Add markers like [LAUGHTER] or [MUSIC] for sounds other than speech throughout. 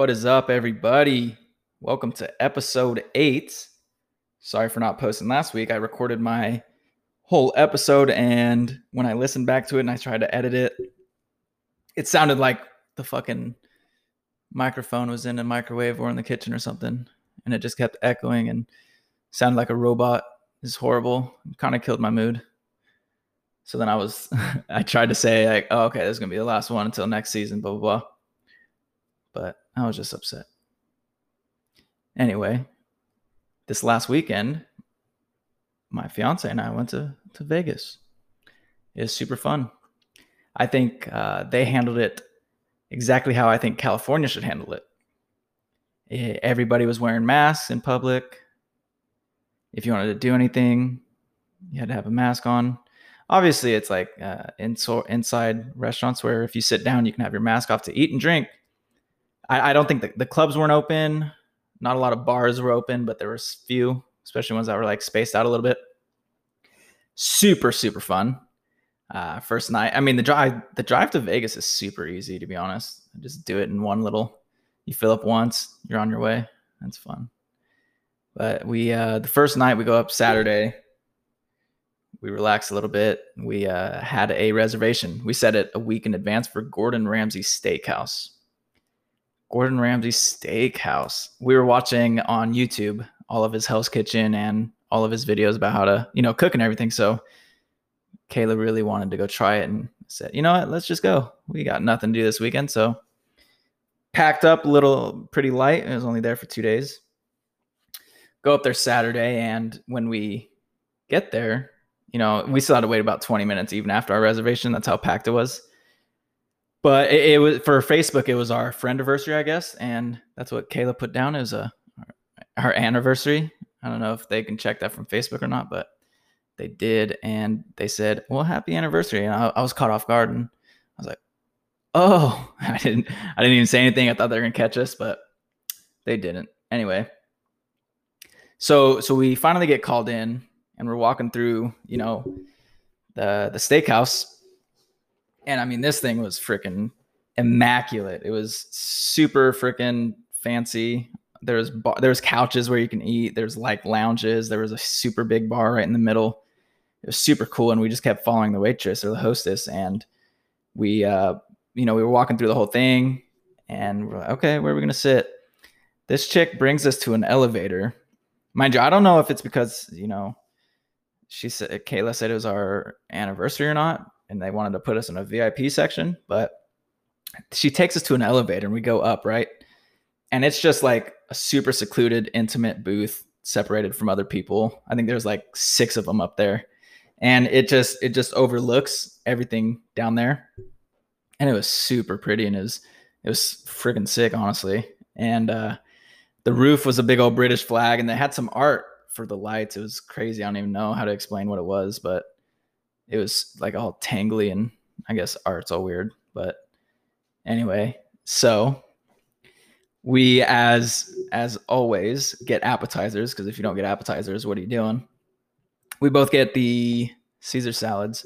What is up, everybody? Welcome to episode eight. Sorry for not posting last week. I recorded my whole episode, and when I listened back to it and I tried to edit it, it sounded like the fucking microphone was in a microwave or in the kitchen or something, and it just kept echoing and sounded like a robot. It's horrible. Kind of killed my mood. So then I was, [LAUGHS] I tried to say like, oh, okay, this is gonna be the last one until next season, blah blah blah. But I was just upset. Anyway, this last weekend, my fiance and I went to to Vegas. It was super fun. I think uh, they handled it exactly how I think California should handle it. Everybody was wearing masks in public. If you wanted to do anything, you had to have a mask on. Obviously, it's like uh, in so, inside restaurants where if you sit down, you can have your mask off to eat and drink. I, I don't think the, the clubs weren't open. Not a lot of bars were open, but there was few, especially ones that were like spaced out a little bit. Super, super fun. Uh, first night. I mean, the drive the drive to Vegas is super easy to be honest. Just do it in one little. You fill up once, you're on your way. That's fun. But we uh, the first night we go up Saturday. We relax a little bit. We uh, had a reservation. We set it a week in advance for Gordon Ramsay Steakhouse. Gordon Ramsay Steakhouse. We were watching on YouTube all of his Hell's Kitchen and all of his videos about how to, you know, cook and everything. So Kayla really wanted to go try it and said, you know what, let's just go. We got nothing to do this weekend. So packed up a little pretty light. It was only there for two days. Go up there Saturday. And when we get there, you know, we still had to wait about 20 minutes even after our reservation. That's how packed it was. But it, it was for Facebook, it was our friend anniversary, I guess. And that's what Kayla put down as a our anniversary. I don't know if they can check that from Facebook or not, but they did, and they said, "Well, happy anniversary." And I, I was caught off guard, and I was like, "Oh!" [LAUGHS] I didn't, I didn't even say anything. I thought they were gonna catch us, but they didn't. Anyway, so so we finally get called in, and we're walking through, you know, the the steakhouse, and I mean, this thing was freaking immaculate. It was super freaking fancy. There's bar, there's couches where you can eat. There's like lounges. There was a super big bar right in the middle. It was super cool and we just kept following the waitress or the hostess and we uh you know we were walking through the whole thing and we're like okay where are we gonna sit? This chick brings us to an elevator. Mind you i don't know if it's because you know she said kayla said it was our anniversary or not and they wanted to put us in a vip section but she takes us to an elevator and we go up right? And it's just like a super secluded intimate booth separated from other people. I think there's like six of them up there. And it just it just overlooks everything down there. And it was super pretty and it was it was freaking sick honestly. And uh the roof was a big old british flag and they had some art for the lights. It was crazy. I don't even know how to explain what it was but it was like all tangly and i guess art's all weird but anyway so we as as always get appetizers because if you don't get appetizers what are you doing? We both get the caesar salads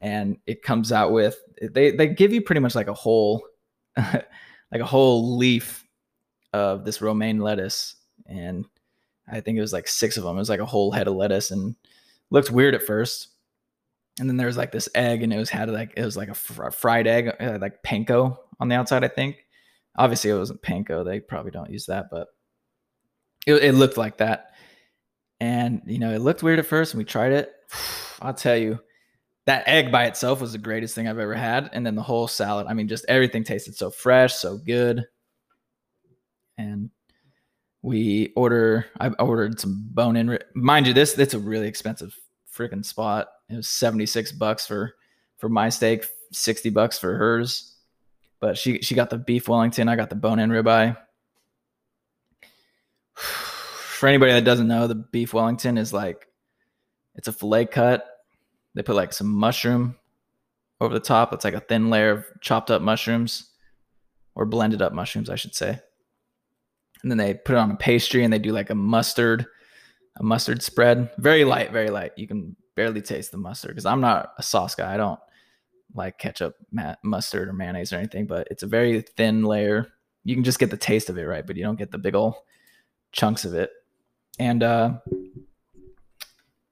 and it comes out with they they give you pretty much like a whole [LAUGHS] like a whole leaf of this romaine lettuce and i think it was like six of them it was like a whole head of lettuce and looked weird at first and then there was like this egg and it was had like it was like a, fr- fried egg like panko on the outside i think. Obviously it wasn't panko they probably don't use that but it, it looked like that. And you know it looked weird at first and we tried it. [SIGHS] I'll tell you that egg by itself was the greatest thing i've ever had. And then the whole salad i mean just everything tasted so fresh so good. And we order i ordered some bone in mind you this it's a really expensive freaking spot it was 76 bucks for for my steak 60 bucks for hers but she she got the beef Wellington. I got the bone in ribeye. [SIGHS] For anybody that doesn't know, the beef Wellington is like it's a fillet cut. They put like some mushroom over the top. It's like a thin layer of chopped up mushrooms or blended up mushrooms, I should say. And then they put it on a pastry and they do like a mustard, a mustard spread. Very light, very light. You can barely taste the mustard because I'm not a sauce guy. I don't like ketchup, ma- mustard, or mayonnaise or anything, but it's a very thin layer. You can just get the taste of it, right? But you don't get the big old chunks of it. And uh,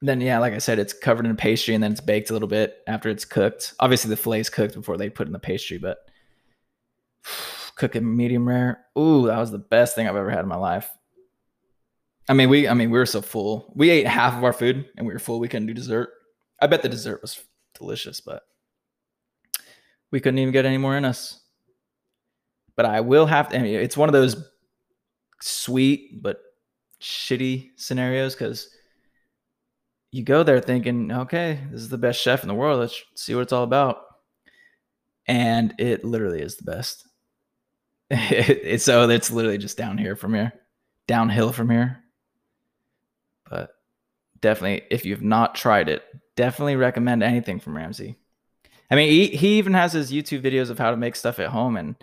then, yeah, like I said, it's covered in pastry and then it's baked a little bit after it's cooked. Obviously, the filet is cooked before they put in the pastry, but [SIGHS] cook it medium rare. Ooh, that was the best thing I've ever had in my life. I mean, we I mean, we were so full. We ate half of our food and we were full. We couldn't do dessert. I bet the dessert was delicious, but we couldn't even get any more in us. But I will have to. I mean, it's one of those sweet but shitty scenarios because you go there thinking, okay, this is the best chef in the world. Let's see what it's all about. And it literally is the best. [LAUGHS] it's so it's literally just down here from here, downhill from here. Definitely, if you've not tried it, definitely recommend anything from Ramsay. I mean, he, he even has his YouTube videos of how to make stuff at home. And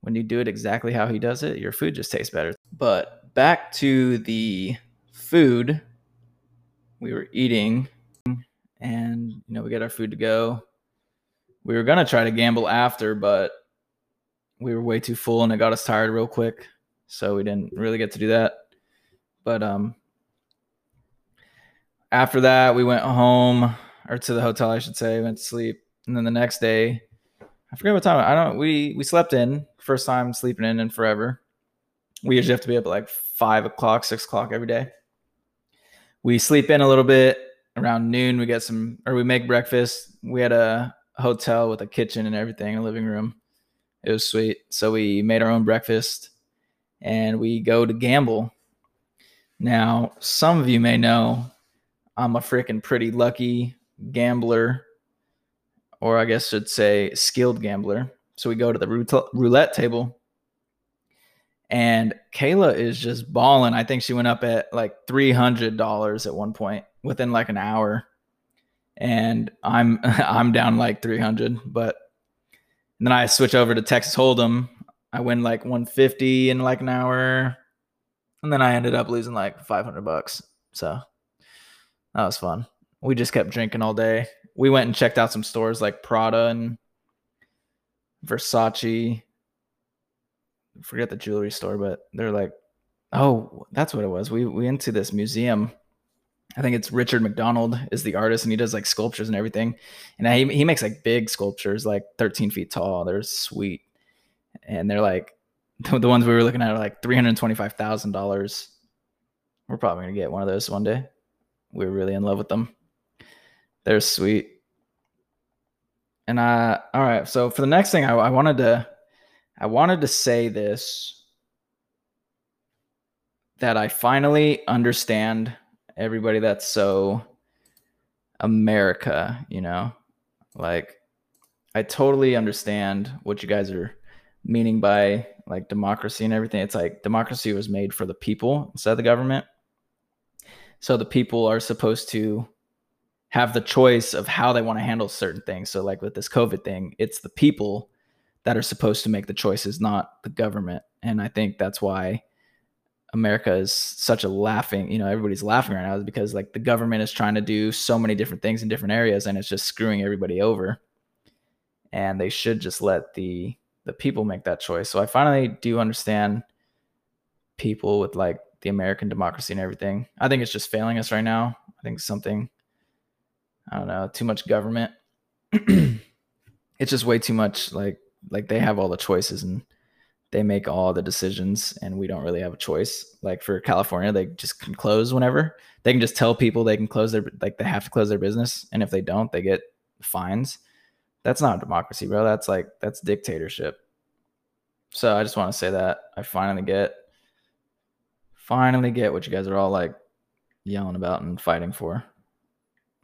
when you do it exactly how he does it, your food just tastes better. But back to the food we were eating, and, you know, we get our food to go. We were going to try to gamble after, but we were way too full and it got us tired real quick. So we didn't really get to do that. But, um, after that, we went home or to the hotel, I should say, went to sleep. And then the next day, I forget what time. I don't. We we slept in first time sleeping in in forever. We usually have to be up at like five o'clock, six o'clock every day. We sleep in a little bit around noon. We get some, or we make breakfast. We had a hotel with a kitchen and everything, a living room. It was sweet. So we made our own breakfast, and we go to gamble. Now, some of you may know I'm a freaking pretty lucky gambler, or I guess should say skilled gambler. So we go to the roulette table, and Kayla is just balling. I think she went up at like three hundred dollars at one point within like an hour, and I'm [LAUGHS] I'm down like three hundred. But then I switch over to Texas Hold'em. I win like 150 in like an hour, and then I ended up losing like 500 bucks. So that was fun. We just kept drinking all day. We went and checked out some stores like Prada and Versace. Forget the jewelry store, but they're like, oh, that's what it was. We we into this museum. I think it's Richard MacDonald is the artist, and he does like sculptures and everything. And he he makes like big sculptures, like 13 feet tall. They're sweet, and they're like [LAUGHS] the ones we were looking at are like three hundred twenty five thousand dollars. We're probably gonna get one of those one day we were really in love with them. They're sweet. And uh all right, so for the next thing I, I wanted to I wanted to say this that I finally understand everybody that's so America, you know? Like I totally understand what you guys are meaning by like democracy and everything. It's like democracy was made for the people instead of the government. So the people are supposed to have the choice of how they want to handle certain things. So, like with this COVID thing, it's the people that are supposed to make the choices, not the government. And I think that's why America is such a laughing, you know, everybody's laughing right now is because like the government is trying to do so many different things in different areas and it's just screwing everybody over. And they should just let the the people make that choice. So I finally do understand people with like the American democracy and everything. I think it's just failing us right now. I think something, I don't know, too much government. [CLEARS THROAT] it's just way too much. Like, like they have all the choices and they make all the decisions, and we don't really have a choice. Like for California, they just can close whenever. They can just tell people they can close their like they have to close their business, and if they don't, they get fines. That's not democracy, bro. That's like that's dictatorship. So I just want to say that I finally get finally get what you guys are all like yelling about and fighting for.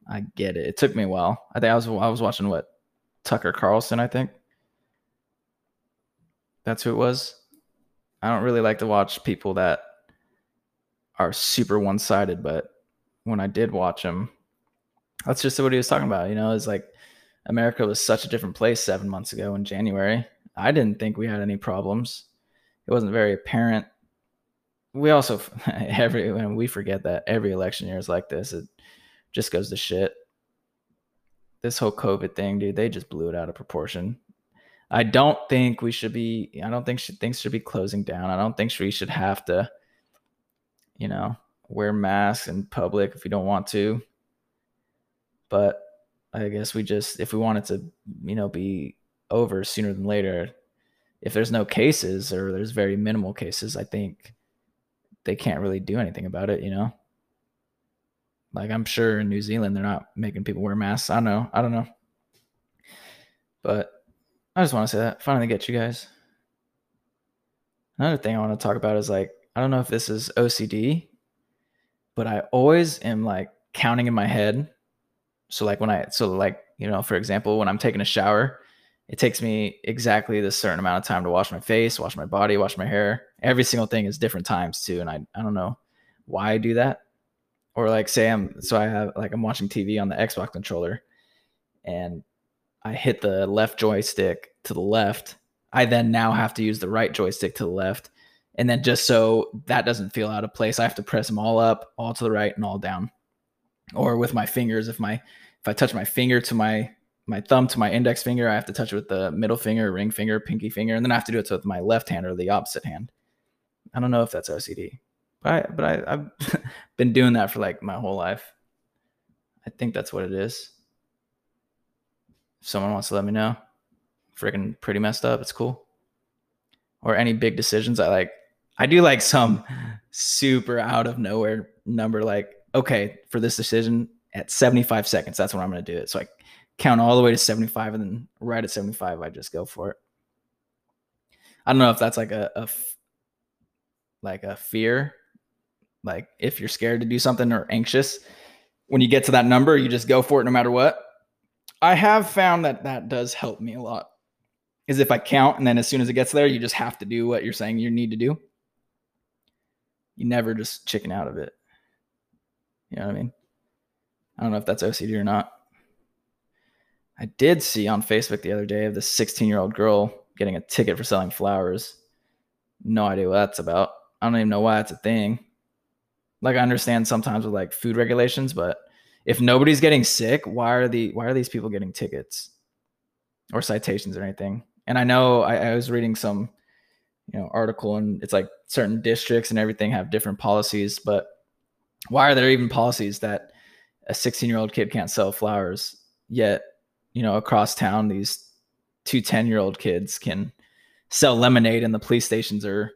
I get it. It took me a while. I think I was I was watching what Tucker Carlson, I think. That's who it was. I don't really like to watch people that are super one-sided, but when I did watch him, that's just what he was talking about. You know, it's like America was such a different place seven months ago in January. I didn't think we had any problems. It wasn't very apparent we also [LAUGHS] every when we forget that every election year is like this. It just goes to shit. This whole COVID thing, dude, they just blew it out of proportion. I don't think we should be. I don't think things should be closing down. I don't think we should have to, you know, wear masks in public if we don't want to. But I guess we just, if we wanted to, you know, be over sooner than later, if there's no cases or there's very minimal cases, I think they can't really do anything about it. You know, like I'm sure in New Zealand they're not making people wear masks. I don't know. I don't know. But I just want to say that. Finally get you guys. Another thing I want to talk about is like, I don't know if this is OCD, but I always am like counting in my head. So like when I so like, you know, for example, when I'm taking a shower, it takes me exactly this certain amount of time to wash my face, wash my body, wash my hair. Every single thing is different times too. And I, I don't know why I do that. Or like say I'm so I have like I'm watching TV on the Xbox controller and I hit the left joystick to the left, I then now have to use the right joystick to the left. And then just so that doesn't feel out of place, I have to press them all up, all to the right, and all down. Or with my fingers, if my if I touch my finger to my my thumb to my index finger, I have to touch it with the middle finger, ring finger, pinky finger, and then I have to do it with my left hand or the opposite hand. I don't know if that's OCD, but I, but I, I've [LAUGHS] been doing that for like my whole life. I think that's what it is. If someone wants to let me know, freaking pretty messed up. It's cool. Or any big decisions. I like, I do like some super out of nowhere number, like, okay, for this decision at 75 seconds, that's when I'm going to do it. So I count all the way to 75 and then right at 75, I just go for it. I don't know if that's like a, a like a fear, like if you're scared to do something or anxious, when you get to that number, you just go for it no matter what. I have found that that does help me a lot. Is if I count and then as soon as it gets there, you just have to do what you're saying you need to do. You never just chicken out of it. You know what I mean? I don't know if that's OCD or not. I did see on Facebook the other day of this 16 year old girl getting a ticket for selling flowers. No idea what that's about. I don't even know why it's a thing. Like I understand sometimes with like food regulations, but if nobody's getting sick, why are the why are these people getting tickets or citations or anything? And I know I, I was reading some, you know, article and it's like certain districts and everything have different policies, but why are there even policies that a 16 year old kid can't sell flowers yet, you know, across town, these two 10 year old kids can sell lemonade and the police stations are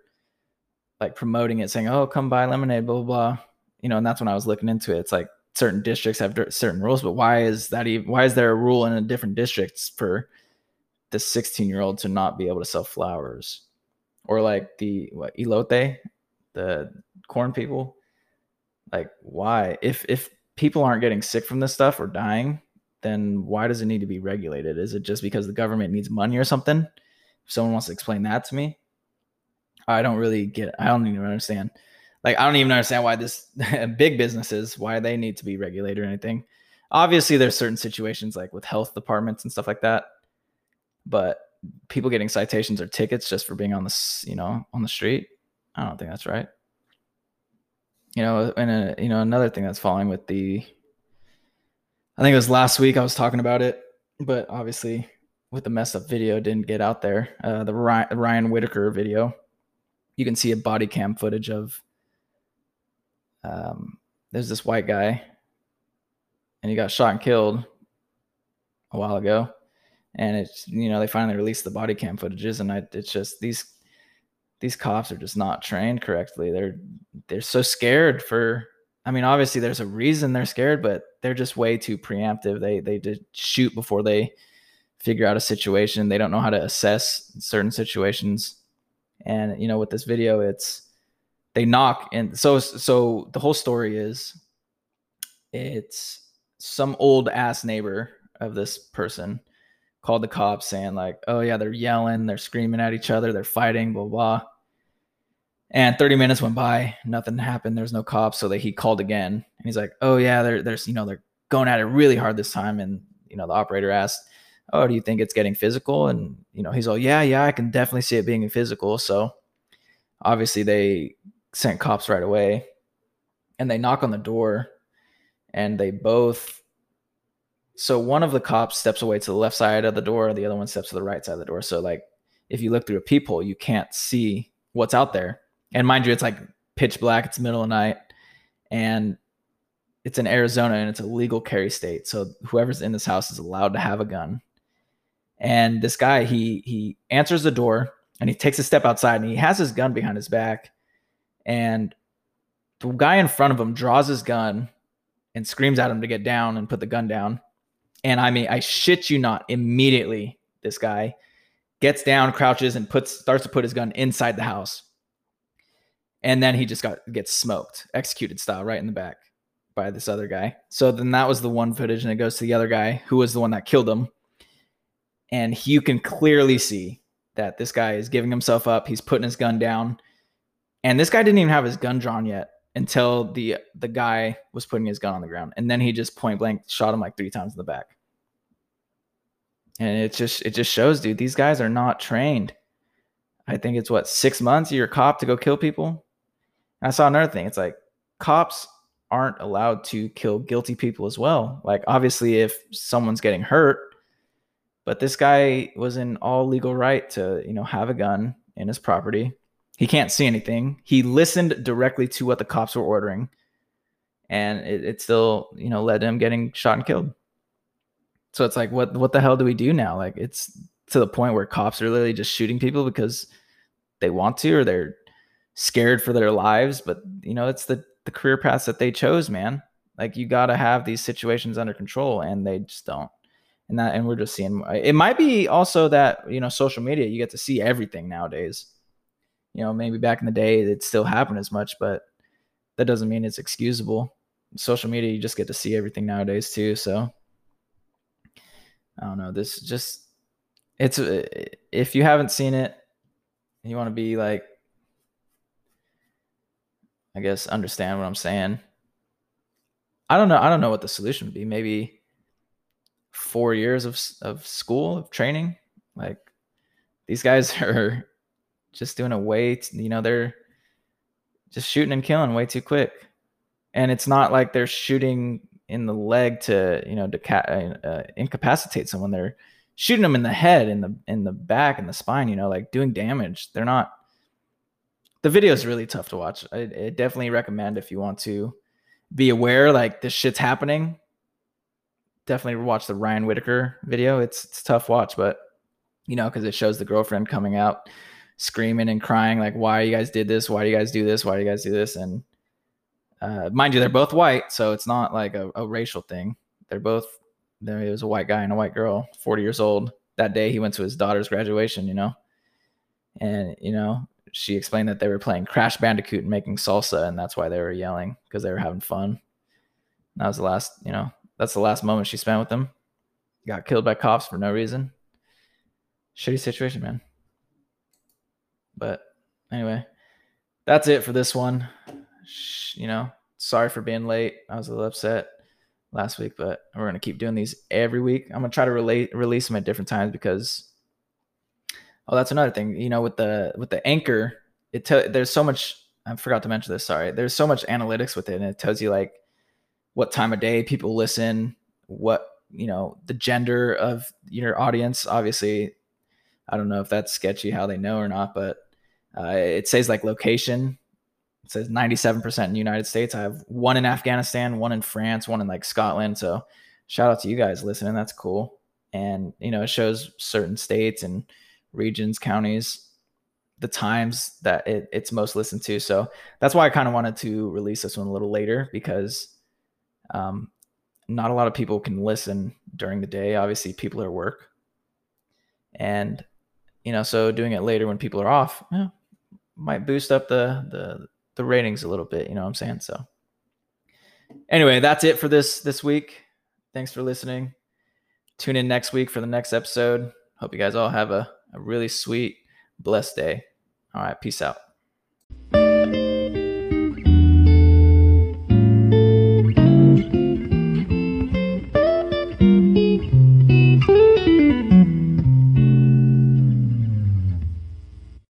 like promoting it saying, Oh, come buy lemonade, blah, blah, blah. You know, and that's when I was looking into it. It's like, certain districts have certain rules, but why is that even why is there a rule in a different districts for the 16 year old to not be able to sell flowers? Or like the what elote, the corn people? Like why? If if people aren't getting sick from this stuff or dying, then why does it need to be regulated? Is it just because the government needs money or something? If someone wants to explain that to me, I don't really get I don't even understand like I don't even understand why this [LAUGHS] big businesses why they need to be regulated or anything. Obviously, there's certain situations like with health departments and stuff like that, but people getting citations or tickets just for being on the you know on the street, I don't think that's right. You know, and a, you know another thing that's falling with the, I think it was last week I was talking about it, but obviously with the mess up video didn't get out there. Uh, the Ryan, Ryan Whitaker video, you can see a body cam footage of um, there's this white guy and he got shot and killed a while ago. And it's you know they finally released the body cam footages and I, it's just these these cops are just not trained correctly. They're they're so scared for i mean obviously there's a reason they're scared but they're just way too preemptive. They they just shoot before they figure out a situation. They don't know how to assess certain situations and you know with this video it's they knock and so so the whole story is it's some old ass neighbor of this person called the cops saying like oh yeah they're yelling they're screaming at each other they're fighting blah blah. And 30 minutes went by nothing happened there's no cops so that he called again. And he's like oh yeah they're there's you know they're going at it really hard this time. And you know the operator asked oh do you think it's getting physical and you know he's all yeah yeah i can definitely see it being physical so obviously they sent cops right away and they knock on the door and they both so one of the cops steps away to the left side of the door, the other one steps to the right side of the door. So like if you look through a peephole, you can't see what's out there. And mind you, it's like pitch black, it's middle of night, and it's in Arizona and it's a legal carry state. So whoever's in this house is allowed to have a gun. And this guy, he he answers the door and he takes a step outside and he has his gun behind his back. And the guy in front of him draws his gun and screams at him to get down and put the gun down. And I mean, I shit you not, immediately this guy gets down, crouches, and puts starts to put his gun inside the house. And then he just got gets smoked, executed style, right in the back by this other guy. So then that was the one footage, and it goes to the other guy who was the one that killed him. And you can clearly see that this guy is giving himself up. He's putting his gun down. And this guy didn't even have his gun drawn yet until the the guy was putting his gun on the ground. And then he just point blank shot him like three times in the back and it just it just shows dude these guys are not trained i think it's what six months you're a cop to go kill people and i saw another thing it's like cops aren't allowed to kill guilty people as well like obviously if someone's getting hurt but this guy was in all legal right to you know have a gun in his property he can't see anything he listened directly to what the cops were ordering and it, it still you know led to him getting shot and killed so it's like, what what the hell do we do now? Like it's to the point where cops are literally just shooting people because they want to or they're scared for their lives. But you know, it's the the career paths that they chose, man. Like you got to have these situations under control, and they just don't. And that, and we're just seeing. It might be also that you know, social media, you get to see everything nowadays. You know, maybe back in the day it still happened as much, but that doesn't mean it's excusable. Social media, you just get to see everything nowadays too. So I don't know. This just it's if you haven't seen it, you want to be like, I guess understand what I'm saying. I don't know. I don't know what the solution would be. Maybe four years of of school of training. Like these guys [LAUGHS] are just doing a way. You know, they're just shooting and killing way too quick, and it's not like they're shooting in the leg to you know to uh, incapacitate someone. They're shooting them in the head, in the in the back, in the spine. You know, like doing damage. They're not. The video is really tough to watch. I, I definitely recommend if you want to be aware like this shit's happening. Definitely watch the Ryan Whitaker video. It's it's tough watch, but you know because it shows the girlfriend coming out screaming and crying like why you guys did this why do you guys do this why do you guys do this and uh, mind you, they're both white, so it's not like a, a racial thing. They're both there. was a white guy and a white girl, 40 years old. That day, he went to his daughter's graduation. You know, and you know, she explained that they were playing Crash Bandicoot and making salsa, and that's why they were yelling because they were having fun. That was the last, you know, that's the last moment she spent with them. Got killed by cops for no reason. Shitty situation, man. But anyway, that's it for this one you know, sorry for being late. I was a little upset last week, but we're gonna keep doing these every week. I'm gonna try to relate release them at different times because oh, that's another thing. You know, with the with the anchor, it te- there's so much. I forgot to mention this. Sorry, there's so much analytics with it, and it tells you like what time of day people listen, what you know, the gender of your audience. Obviously, I don't know if that's sketchy how they know or not, but uh, it says like location it says 97% in the United States. I have one in Afghanistan, one in France, one in like Scotland. So shout out to you guys listening. That's cool. And, you know, it shows certain states and regions, counties, the times that it, it's most listened to. So that's why I kind of wanted to release this one a little later because um, not a lot of people can listen during the day. Obviously, people are work. And, you know, so doing it later when people are off, yeah, might boost up the, the, the ratings a little bit. You know what I'm saying? So anyway, that's it for this this week. Thanks for listening. Tune in next week for the next episode. Hope you guys all have a, a really sweet, blessed day. All right, peace out.